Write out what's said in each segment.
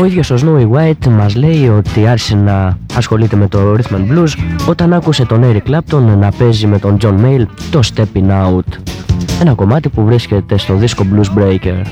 Ο ίδιος ο Snowy White μας λέει ότι άρχισε να ασχολείται με το Rhythm and Blues όταν άκουσε τον Eric Clapton να παίζει με τον John Mayall το Stepping Out. Ένα κομμάτι που βρίσκεται στο δίσκο Blues Breaker.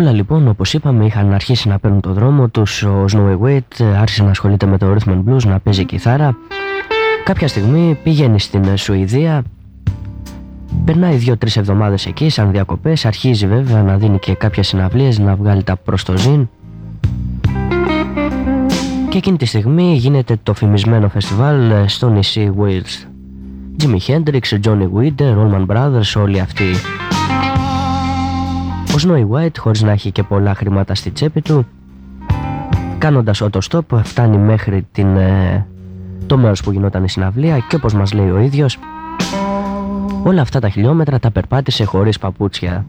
Όλα λοιπόν όπως είπαμε είχαν αρχίσει να παίρνουν το δρόμο τους. Ο Snowy Wade άρχισε να ασχολείται με το Rhythm and Blues να παίζει κιθάρα. Κάποια στιγμή πήγαινε στην Σουηδία. Περνάει δύο-τρεις εβδομάδες εκεί σαν διακοπές. Αρχίζει βέβαια να δίνει και κάποιες συναυλίες Να βγάλει τα προς το ζήν. Και εκείνη τη στιγμή γίνεται το φημισμένο φεστιβάλ στο νησί Wales. Jimi Hendrix, Johnny Winter, Allman Brothers, όλοι αυτοί ο Snowy White χωρίς να έχει και πολλά χρήματα στη τσέπη του κάνοντας stop φτάνει μέχρι την, ε, το μέρος που γινόταν η συναυλία και όπως μας λέει ο ίδιος όλα αυτά τα χιλιόμετρα τα περπάτησε χωρίς παπούτσια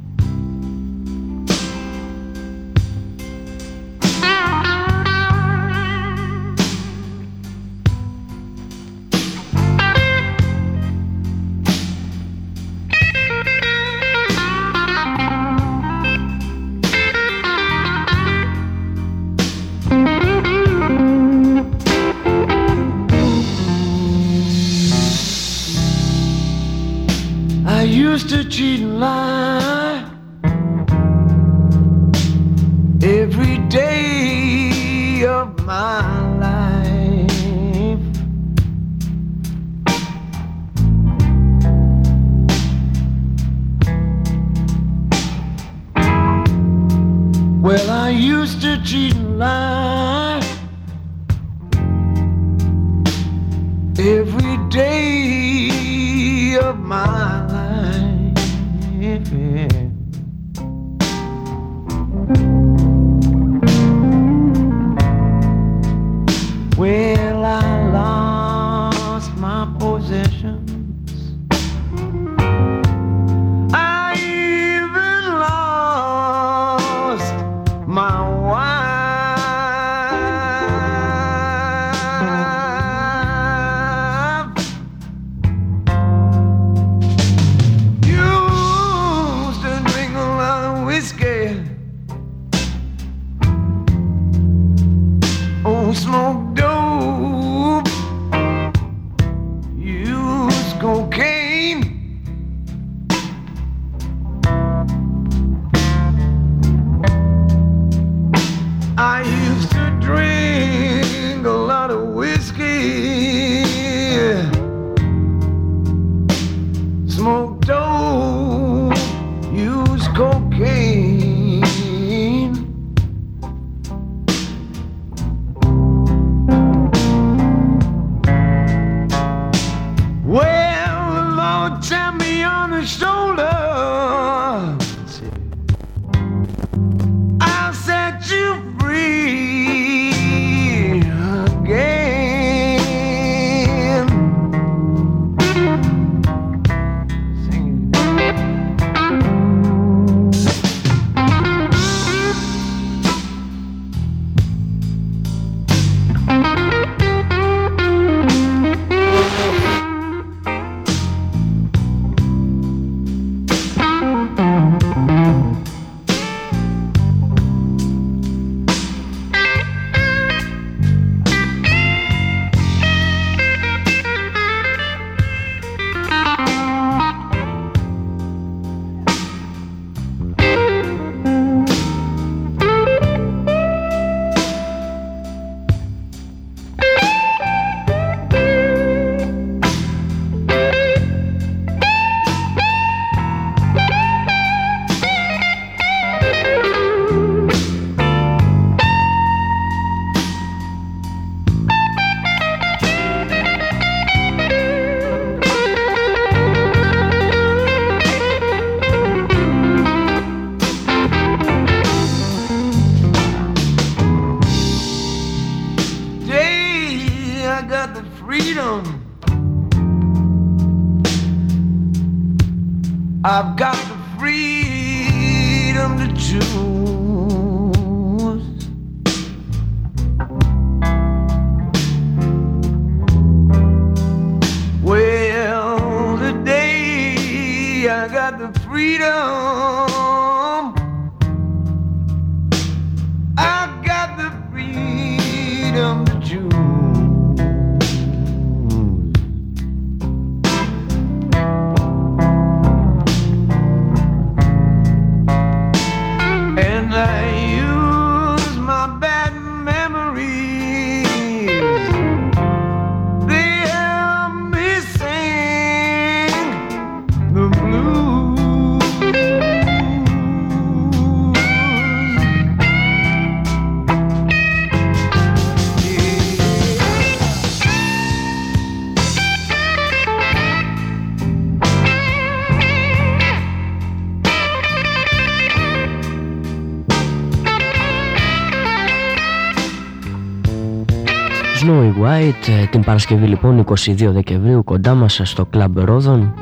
Snowy White ε, την Παρασκευή λοιπόν 22 Δεκεμβρίου κοντά μας στο Club Ρόδων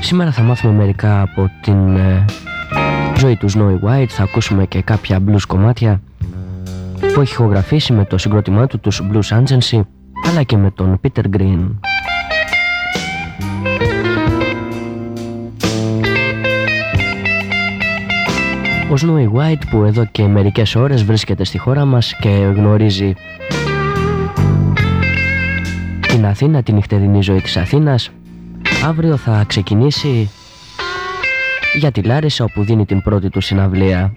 Σήμερα θα μάθουμε μερικά από την ε, ζωή του Snowy White. Θα ακούσουμε και κάποια blues κομμάτια που έχει ηχογραφήσει με το συγκρότημά του τους Blues Agency αλλά και με τον Peter Green Ο Snowy White που εδώ και μερικές ώρες βρίσκεται στη χώρα μας και γνωρίζει την Αθήνα, την νυχτερινή ζωή της Αθήνας αύριο θα ξεκινήσει για τη Λάρισα όπου δίνει την πρώτη του συναυλία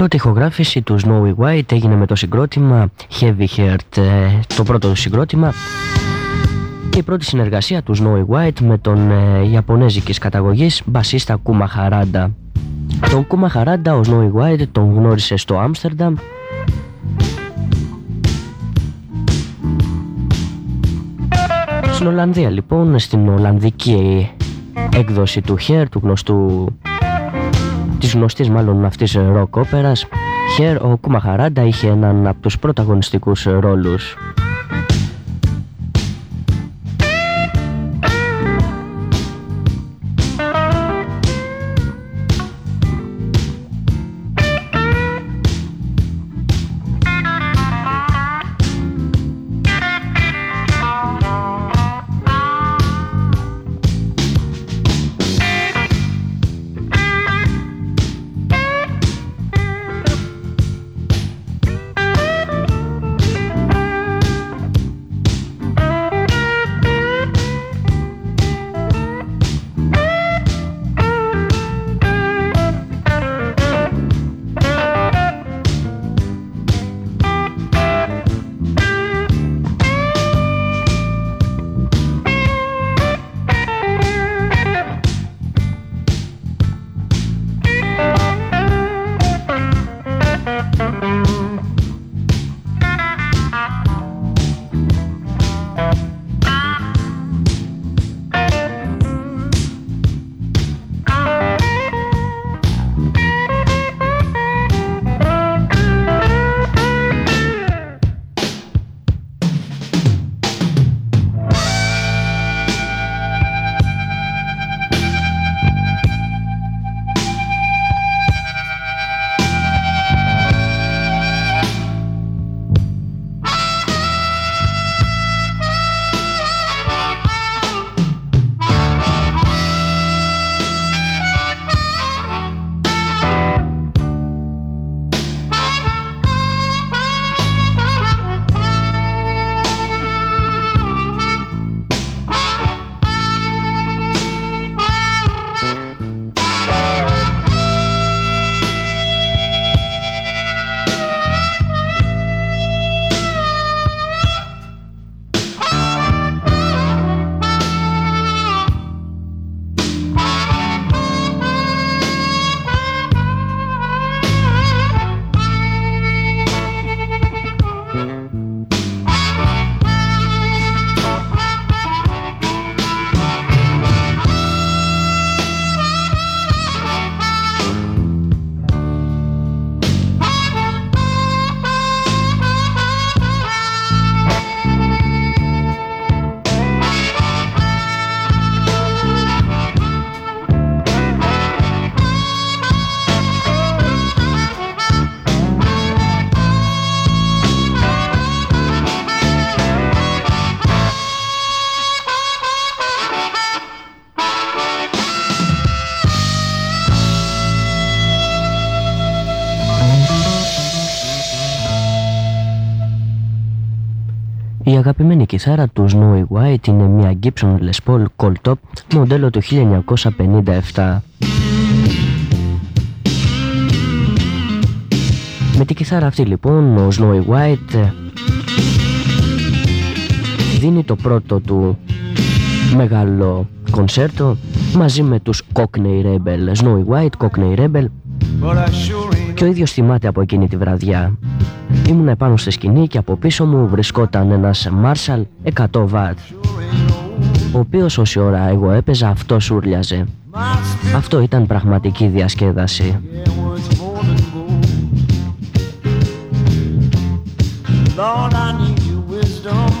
πρώτη ηχογράφηση του Snowy White έγινε με το συγκρότημα Heavy Heart, ε, το πρώτο του συγκρότημα. Και η πρώτη συνεργασία του Snowy White με τον ε, Ιαπωνέζικης καταγωγής μπασίστα Κούμα Χαράντα. Τον Κούμα Χαράντα ο Snowy White τον γνώρισε στο Άμστερνταμ. Στην Ολλανδία λοιπόν, στην Ολλανδική έκδοση του Hair, του γνωστού της γνωστής μάλλον αυτής ροκ όπερας, Χέρ ο Κουμαχαράντα είχε έναν από τους πρωταγωνιστικούς ρόλους. Αγαπημένη κιθάρα του Snowy White είναι μια Gibson Les Paul Cold Top μοντέλο του 1957. Με την κιθάρα αυτή λοιπόν ο Snowy White δίνει το πρώτο του μεγάλο κονσέρτο μαζί με τους Cockney Rebel, Snowy White, Cockney Rebel και ο ίδιος θυμάται από εκείνη τη βραδιά. Ήμουν επάνω στη σκηνή και από πίσω μου βρισκόταν ένας Marshall 100 watt ο οποίος όση ώρα εγώ έπαιζα αυτό σούρλιαζε. Αυτό ήταν πραγματική διασκέδαση. Lord, I need your wisdom,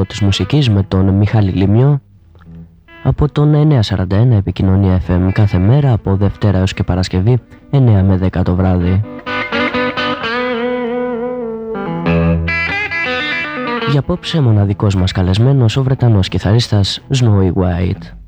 Blues, το ρόδο της μουσικής με τον Μιχάλη Λιμιό από τον 941 επικοινωνία FM κάθε μέρα από Δευτέρα έως και Παρασκευή 9 με 10 το βράδυ. Για απόψε μοναδικός μας καλεσμένος ο Βρετανός κιθαρίστας Snowy White.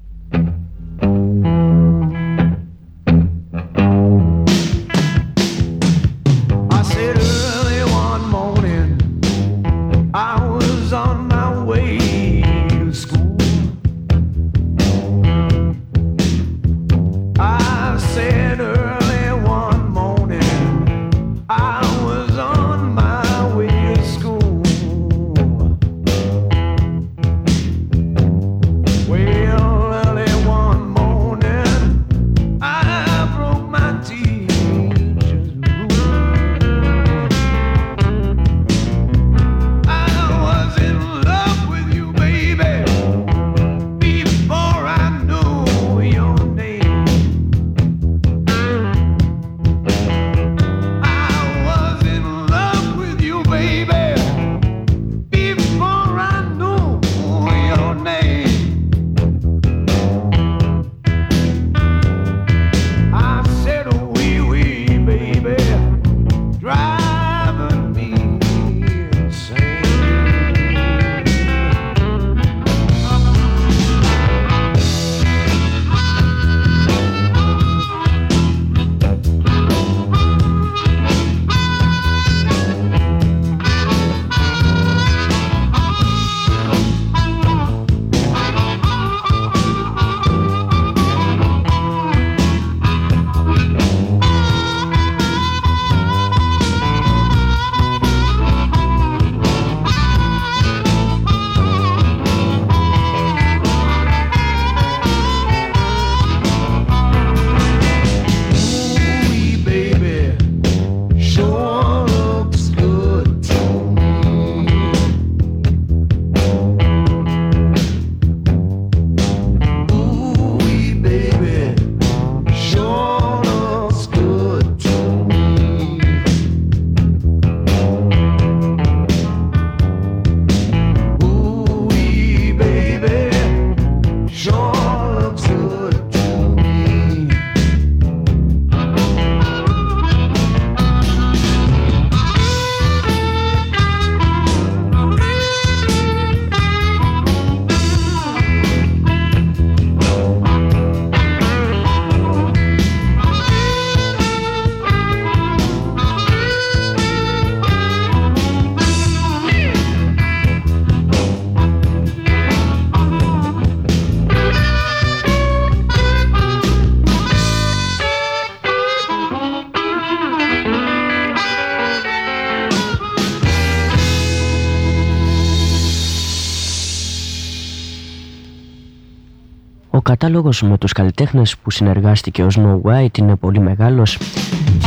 Κατάλογος με τους καλλιτέχνες που συνεργάστηκε ο Snow White είναι πολύ μεγάλος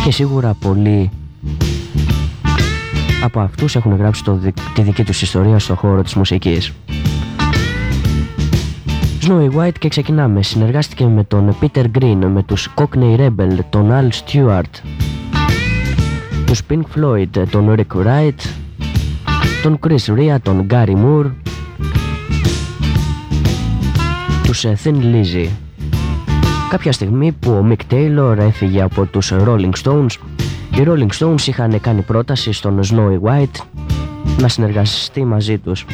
και σίγουρα πολλοί από αυτούς έχουν γράψει το, τη δική τους ιστορία στο χώρο της μουσικής. Snowy White και ξεκινάμε. Συνεργάστηκε με τον Peter Green, με τους Cockney Rebel, τον Al Stewart, τους Pink Floyd, τον Rick Wright, τον Chris Ria, τον Gary Moore, τους ε, Thin Lizzy. Κάποια στιγμή που ο Mick Taylor έφυγε από τους Rolling Stones, οι Rolling Stones είχαν κάνει πρόταση στον Snowy White να συνεργαστεί μαζί τους.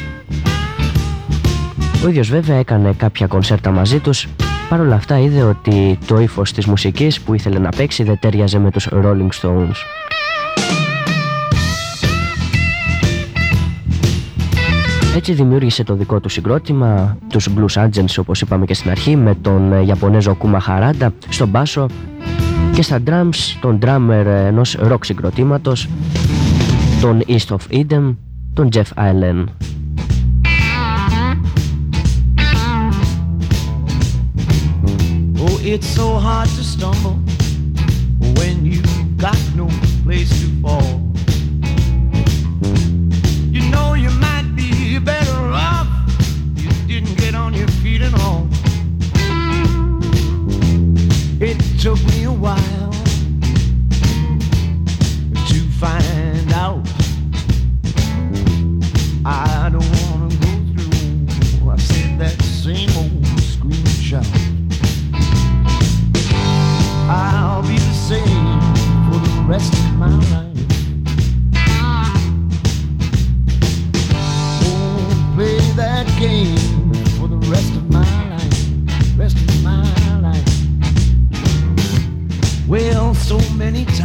Ο ίδιος βέβαια έκανε κάποια κονσέρτα μαζί τους Παρ' όλα αυτά είδε ότι το ύφος της μουσικής που ήθελε να παίξει δεν τέριαζε με τους Rolling Stones. Έτσι δημιούργησε το δικό του συγκρότημα, τους Blues Agents όπως είπαμε και στην αρχή, με τον ε, Ιαπωνέζο Κούμα Χαράντα στον μπάσο και στα drums τον drummer ενός rock συγκροτήματος, τον East of Eden, τον Jeff Allen. Oh, it's so hard to stumble took me a while to find out. I don't wanna go through. I said that same old shout. I'll be the same for the rest of my life. Won't play that game many times.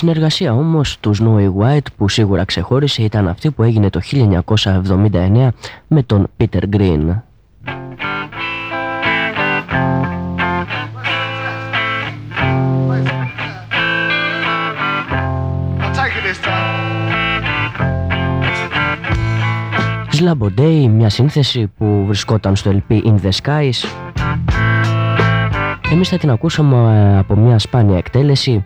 Συνεργασία όμως τους Snowy White που σίγουρα ξεχώρισε ήταν αυτή που έγινε το 1979 με τον Peter Green. Slabodey, μια σύνθεση που βρισκόταν στο LP In The Skies. Εμείς θα την ακούσαμε από μια σπάνια εκτέλεση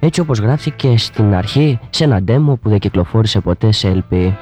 έτσι όπως γράφτηκε στην αρχή σε ένα demo που δεν κυκλοφόρησε ποτέ σε LP.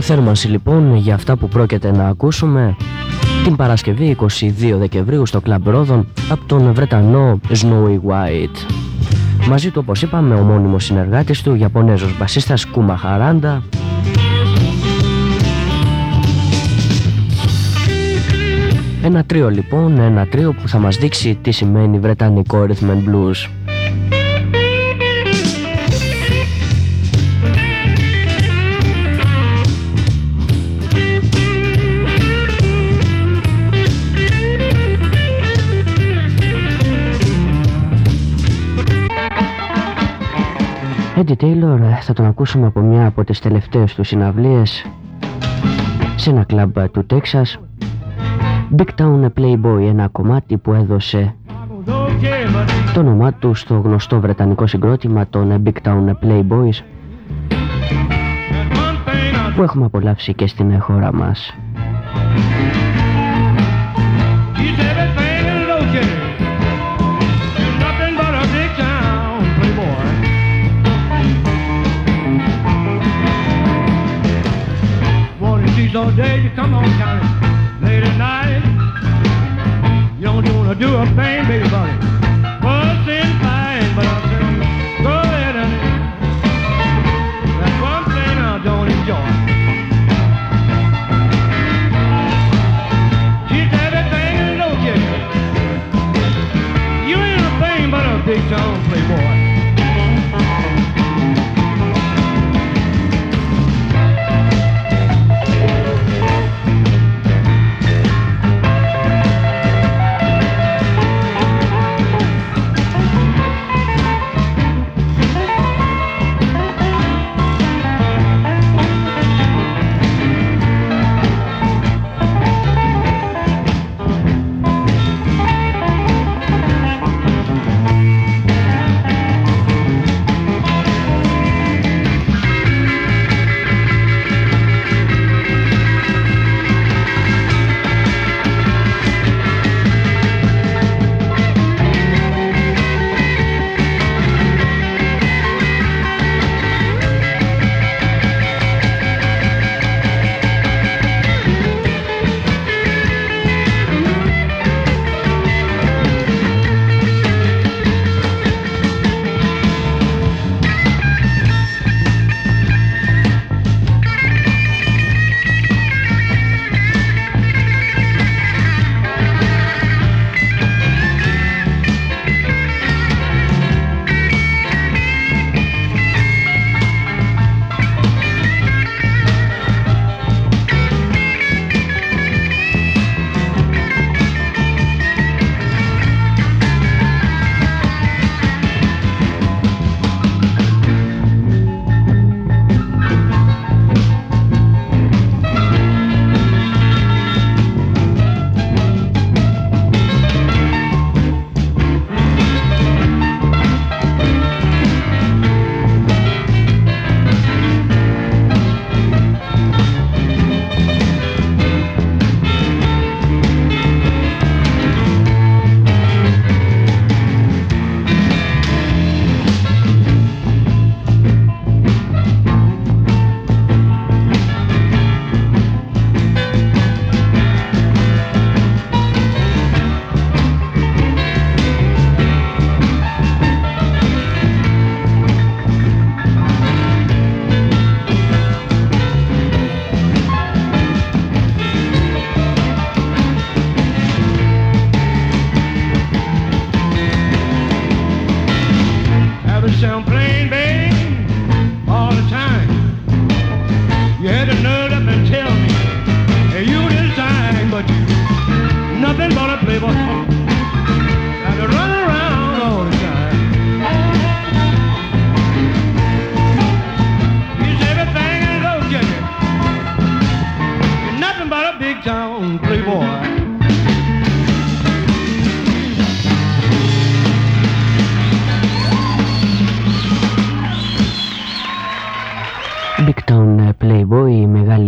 Προθέρμανση λοιπόν για αυτά που πρόκειται να ακούσουμε την Παρασκευή 22 Δεκεμβρίου στο Club Ρόδων από τον Βρετανό Snowy White. Μαζί του όπως είπαμε ο μόνιμος συνεργάτης του Ιαπωνέζος μπασίστας Κούμα Χαράντα Ένα τρίο λοιπόν, ένα τρίο που θα μας δείξει τι σημαίνει βρετανικό rhythm and blues. Eddie Taylor ε, θα τον ακούσουμε από μια από τις τελευταίες του συναυλίες σε ένα κλαμπ του Τέξας Big Town Playboy, ένα κομμάτι που έδωσε το όνομά του στο γνωστό βρετανικό συγκρότημα των Big Town Playboys που έχουμε απολαύσει και στην χώρα μας. All day, you come on county late at night. You don't wanna do a thing, baby, buddy.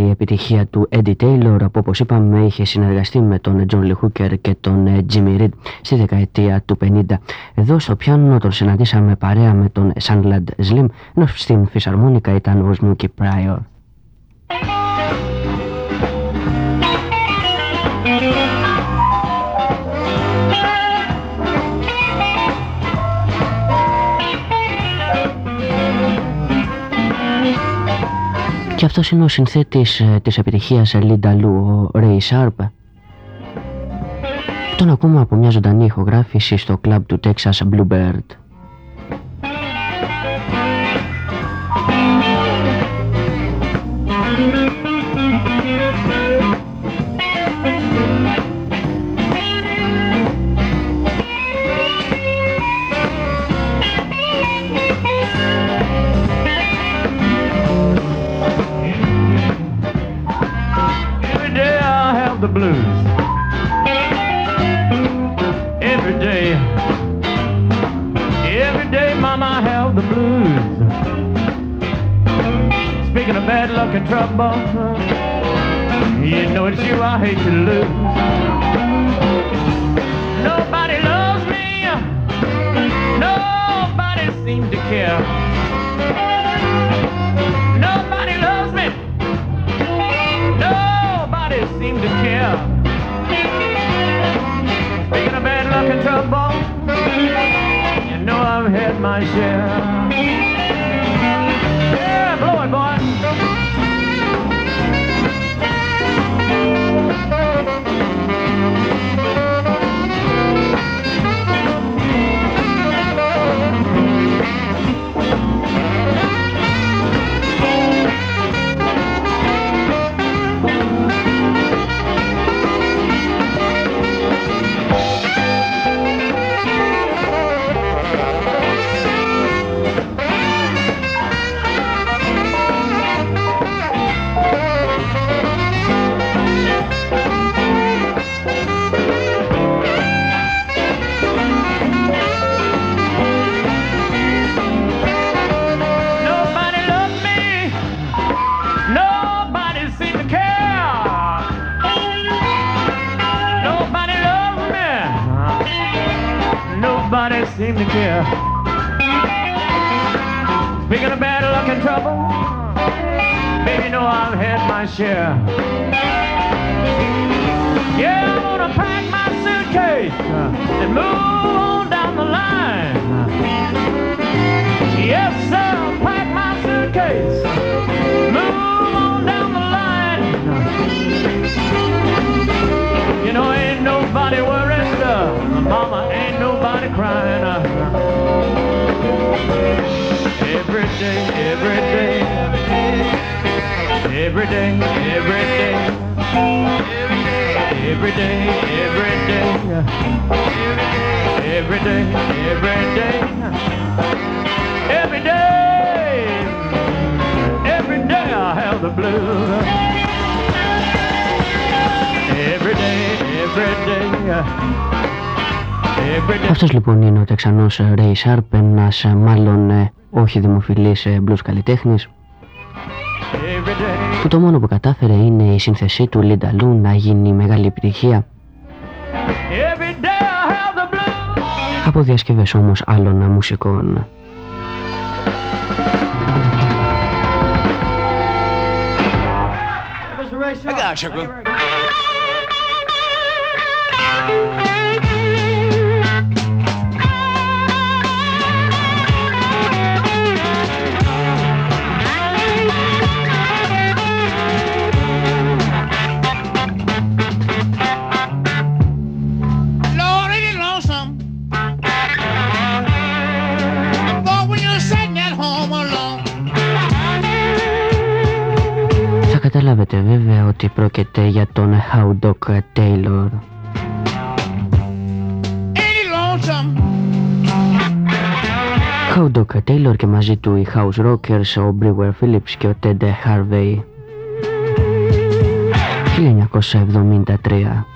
Επιτυχία του Eddie Taylor που όπως είπαμε είχε συνεργαστεί με τον John Lee Hooker και τον ε, Jimmy Reed στη δεκαετία του 50. Εδώ στο πιάνο τον συναντήσαμε παρέα με τον Sandland Slim ενώ στην φυσαρμόνικα ήταν ο Smokey Pryor. Και αυτός είναι ο συνθέτης ε, της επιτυχίας Linda Lou, ο Ray Sharp. Αυτό να ακούμε από μια ζωντανή ηχογράφηση στο κλαμπ του Texas Bluebird. And trouble, you know it's you I hate to lose. Nobody loves me. Nobody seems to care. Nobody loves me. Nobody seems to care. Speaking of bad luck and trouble, you know I've had my share. Yeah, blow it, boy. Λοιπόν είναι ο Τεξανός Ray Sharp, ένας ε, μάλλον ε, όχι δημοφιλής ε, blues καλλιτέχνης, Every day, που το μόνο που κατάφερε είναι η σύνθεσή του Linda Lou να γίνει μεγάλη επιτυχία every day I have the blues. από διασκευές όμως άλλων μουσικών. I got you, Καταλάβετε βέβαια ότι πρόκειται για τον Χαου-Δόκ Τέιλορ. Χαου-Δόκ Τέιλορ και μαζί του οι Χαου-Ρόκερ, ο Μπριουέρ Φίλιπ και ο Τέντε Χάρβεϊ. 1973.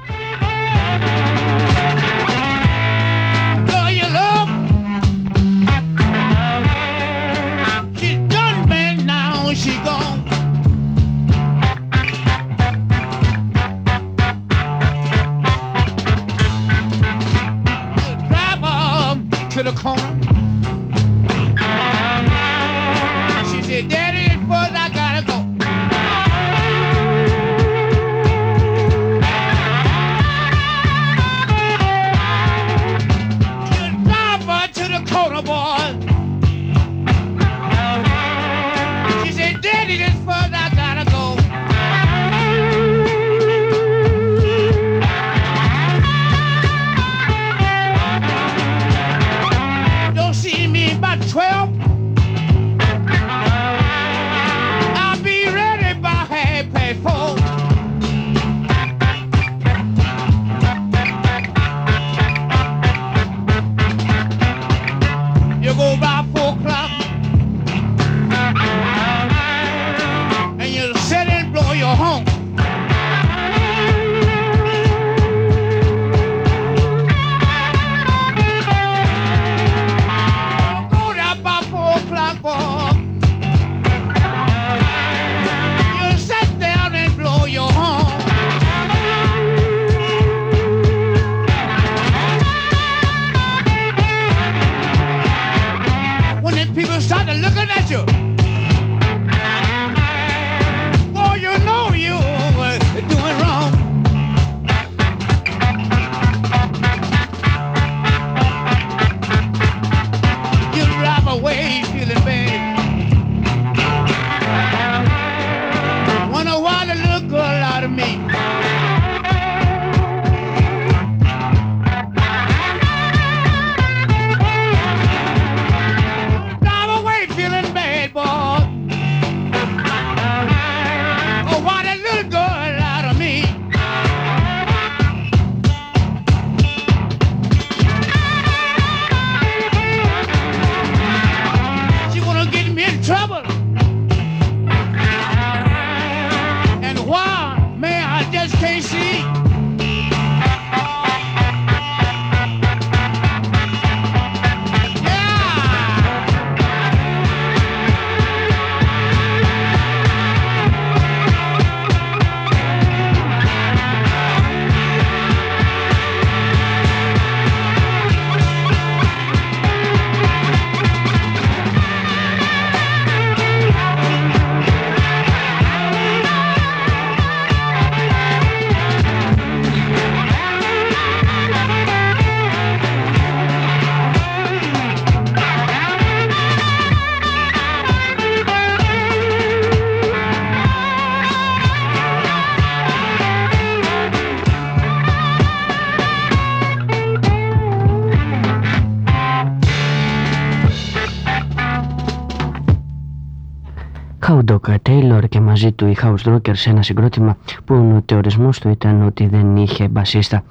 Hound Dog Taylor και μαζί του οι House Rockers σε ένα συγκρότημα που ο νεωτερισμός του ήταν ότι δεν είχε μπασίστα.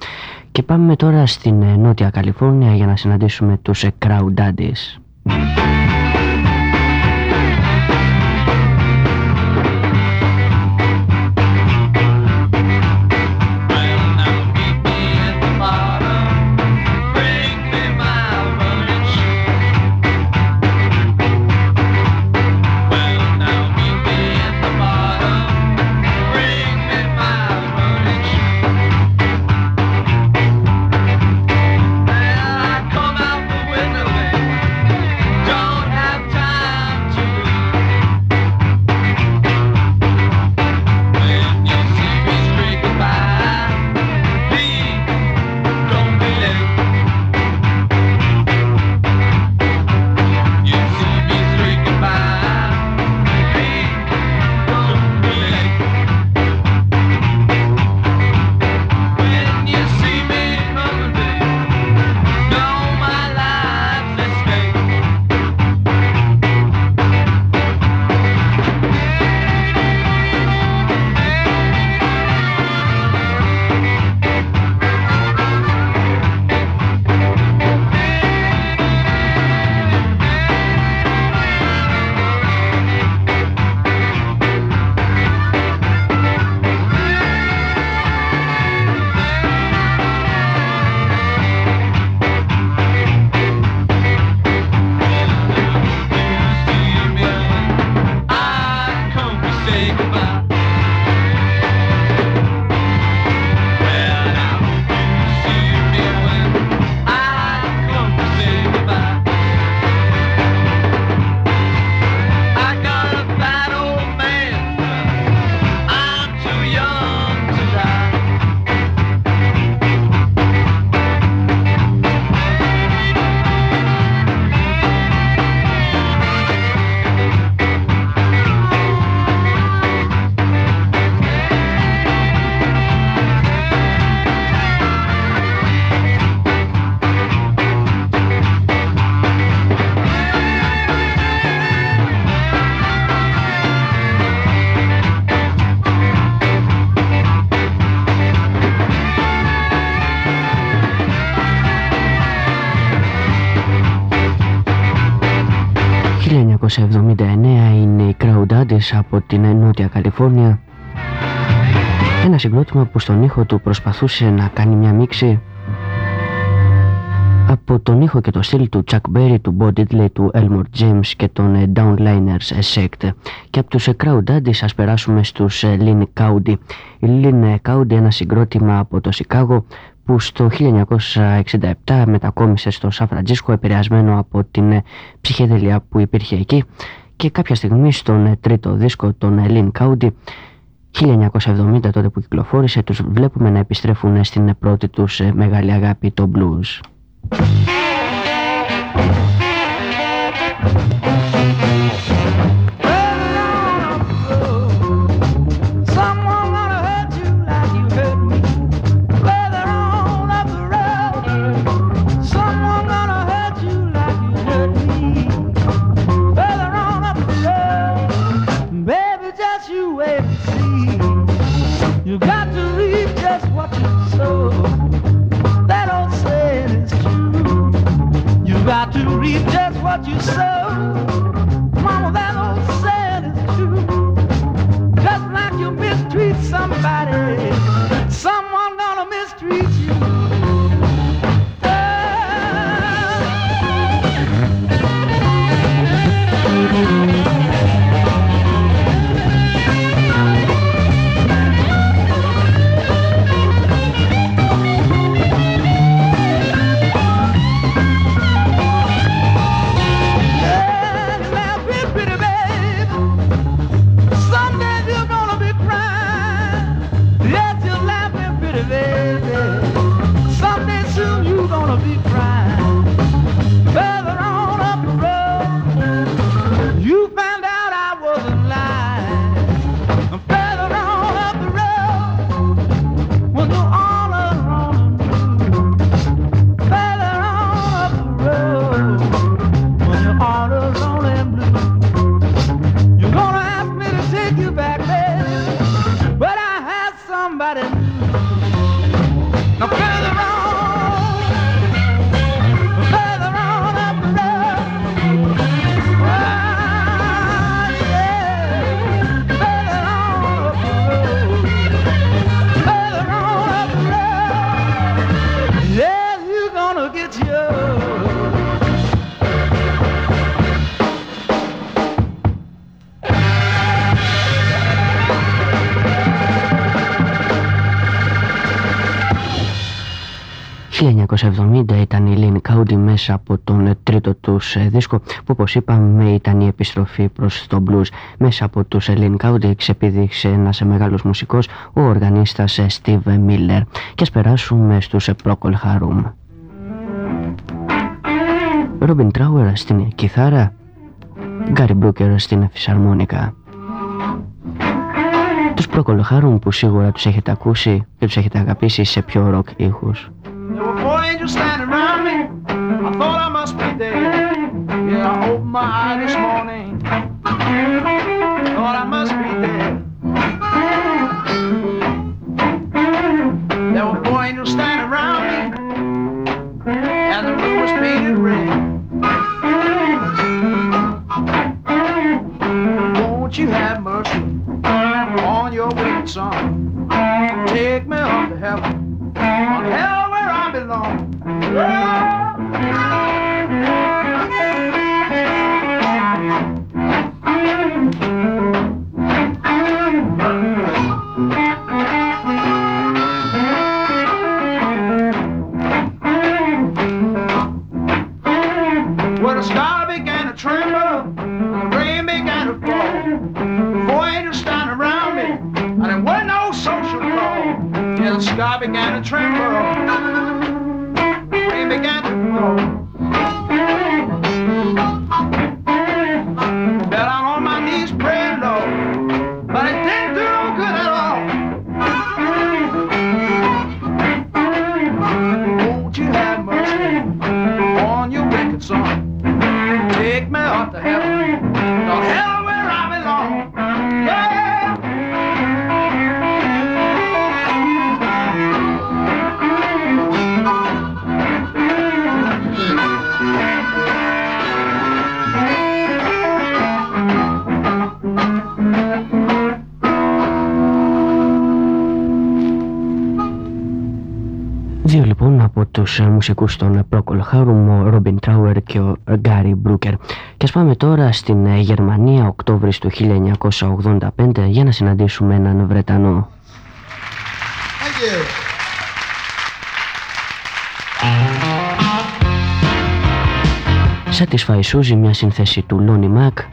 Και πάμε τώρα στην ε, Νότια Καλιφόρνια για να συναντήσουμε τους ε, Crawdaddys. Crowdaddies από την Νότια Καλιφόρνια. Ένα συγκρότημα που στον ήχο του προσπαθούσε να κάνει μια μίξη. Από τον ήχο και το στυλ του Chuck Berry, του Bo Diddley, του Elmore James και των Downliners Sect. Και από τους Crowdaddies ας περάσουμε στους Lynn Cowdy. Η Lynn Cowdy ένα συγκρότημα από το Σικάγο που στο 1967 μετακόμισε στο Σαν Φραντζίσκο επηρεασμένο από την ψυχεδελία που υπήρχε εκεί και κάποια στιγμή στον τρίτο δίσκο των Lynn Cowdy 1970 τότε που κυκλοφόρησε τους βλέπουμε να επιστρέφουν στην πρώτη τους μεγάλη αγάπη το blues. ...1970 ήταν η Lynn Cowdy μέσα από τον τρίτο τους ε, δίσκο που όπως είπαμε ήταν η επιστροφή προς το blues. Μέσα από τους Lynn Cowdy ξεπήδηξε ένας μεγάλος μουσικός, ο οργανίστας ε, Steve Miller. Και ας περάσουμε στους ε, Procol Harum. Robin Trower στην κιθάρα, Gary Brooker στην φυσαρμόνικα. Τους Procol Harum που σίγουρα τους έχετε ακούσει και τους έχετε αγαπήσει σε πιο rock ήχους. My eye this morning. Thought I must be dead. There were four angels standing around me. And the room was painted red. Won't you have mercy on your wicked son? Take me up to heaven. On hell where I belong. Sky began to tremble, rain began to fall. Μουσικούς των Procol Harum, ο Robin Trower και ο Gary Brooker. Και ας πάμε τώρα στην ε, Γερμανία, Οκτώβρης του 1985, για να συναντήσουμε έναν Βρετανό. Thank you. Satisfy Suzy, μια σύνθεση του Lonnie Mac,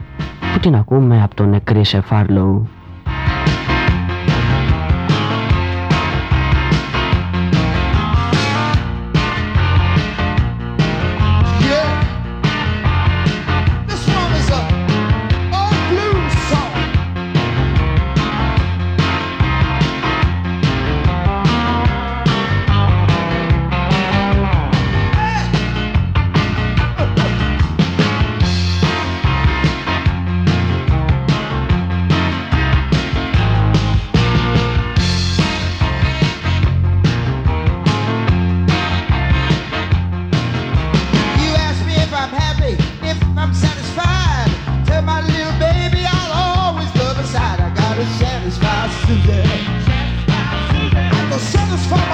που την ακούμε από τον Chris Farlow.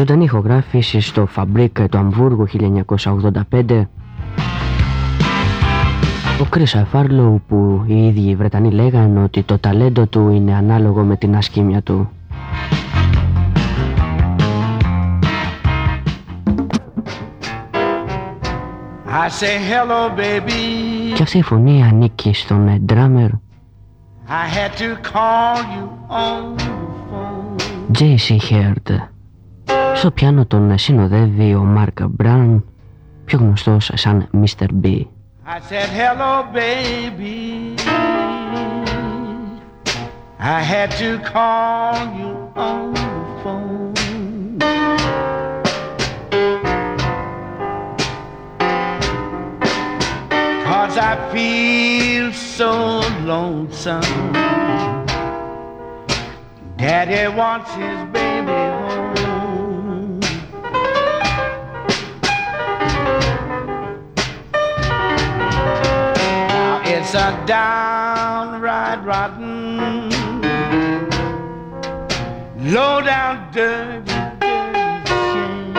Ζωντανή ηχογράφηση στο Fabrik του Αμβούργου 1985 ο Chris Farlowe που οι ίδιοι οι Βρετανοί λέγανε ότι το ταλέντο του είναι ανάλογο με την ασκήμια του I say hello, baby. Και αυτή η φωνή ανήκει στον drummer I had to call you on the phone. J.C. Heard. Στο πιάνο τον συνοδεύει ο Mark Brown, πιο γνωστός σαν Mr. B. I said hello, baby. I had to call you on the phone. Cause I feel so lonesome. Daddy wants his baby home. It's a downright rotten, low down, dirty, dirty shame.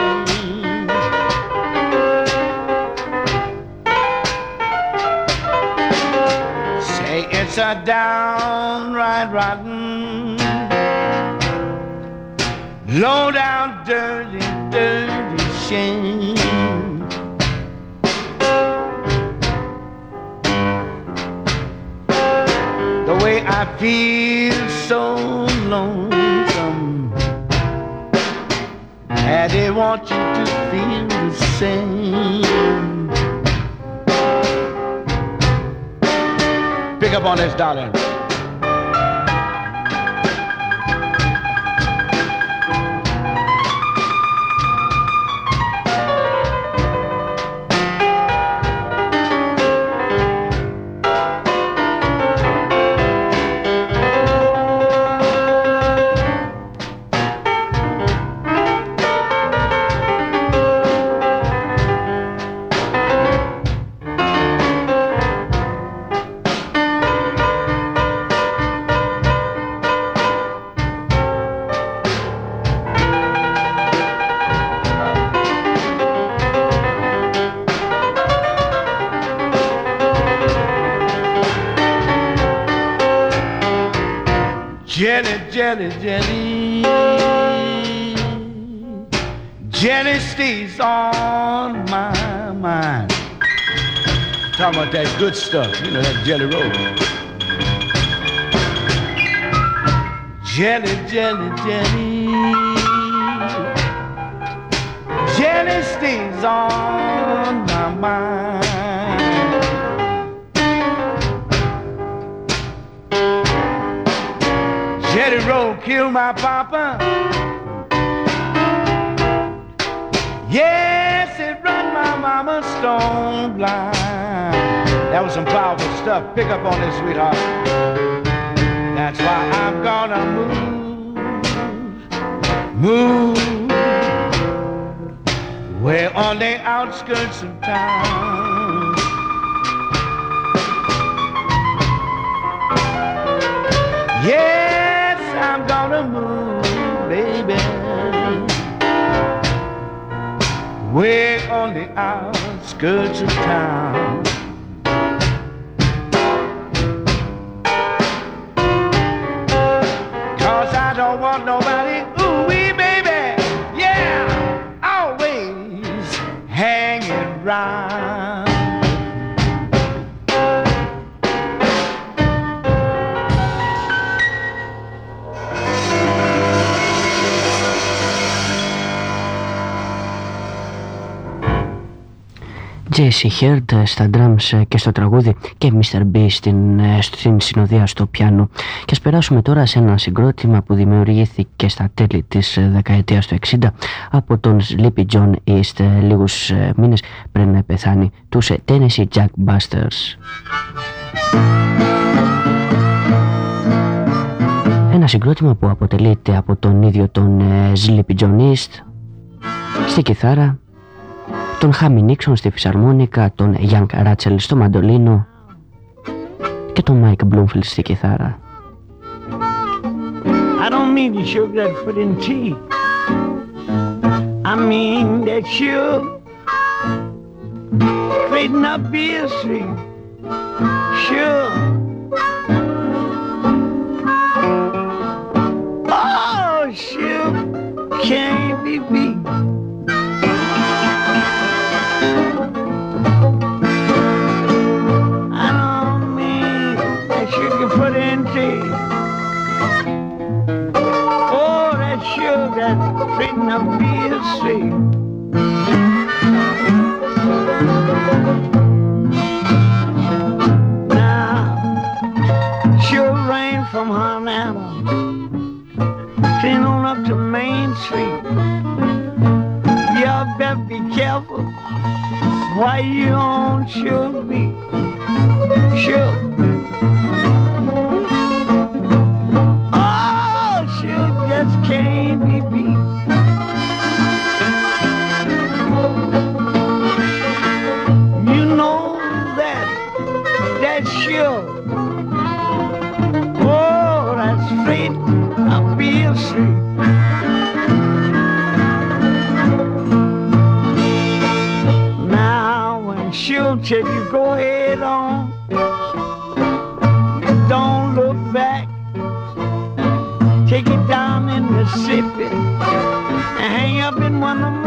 Say it's a downright rotten, low down, dirty, dirty shame. The way I feel so lonesome, and they want you to feel the same. Pick up on this, darling. Jenny, Jenny, Jenny. Jenny stays on my mind. Talking about that good stuff, you know, that jelly roll. Jenny, Jenny, Jenny. Jenny stays on my mind. Killed my papa. Yes, it run my mama stone blind. That was some powerful stuff. Pick up on this, sweetheart. That's why I'm gonna move, move. Way on the outskirts of town. Yes, I'm baby. Way on the outskirts of town. Cause I don't want nobody, ooh wee baby, yeah, always hanging round. Jesse Heard ε, στα drums ε, και στο τραγούδι και Mr. B στην, ε, στην συνοδεία στο πιάνο. Και ας περάσουμε τώρα σε ένα συγκρότημα που δημιουργήθηκε στα τέλη της ε, δεκαετίας του 60 από τον Sleepy John East ε, λίγους ε, μήνες πριν να πεθάνει τους ε, Tennessee Jack Busters. Ένα συγκρότημα που αποτελείται από τον ίδιο τον ε, Sleepy John East στη κιθάρα τον Χάμι Νίξον στη φυσαρμόνικα, τον Γιάνκ Ράτσελ στο μαντολίνο και τον Μάικ Μπλούμφιλ στη κιθάρα. I don't mean to show that tea. I mean that be a Oh. Can't be. Straighten up Beale Street. Now, sure rain from Havana, clean on up to Main Street. Y'all better be careful why you on Sugar Beat. Sure. She'll you go ahead on, don't look back. Take it down in Mississippi and hang up in one of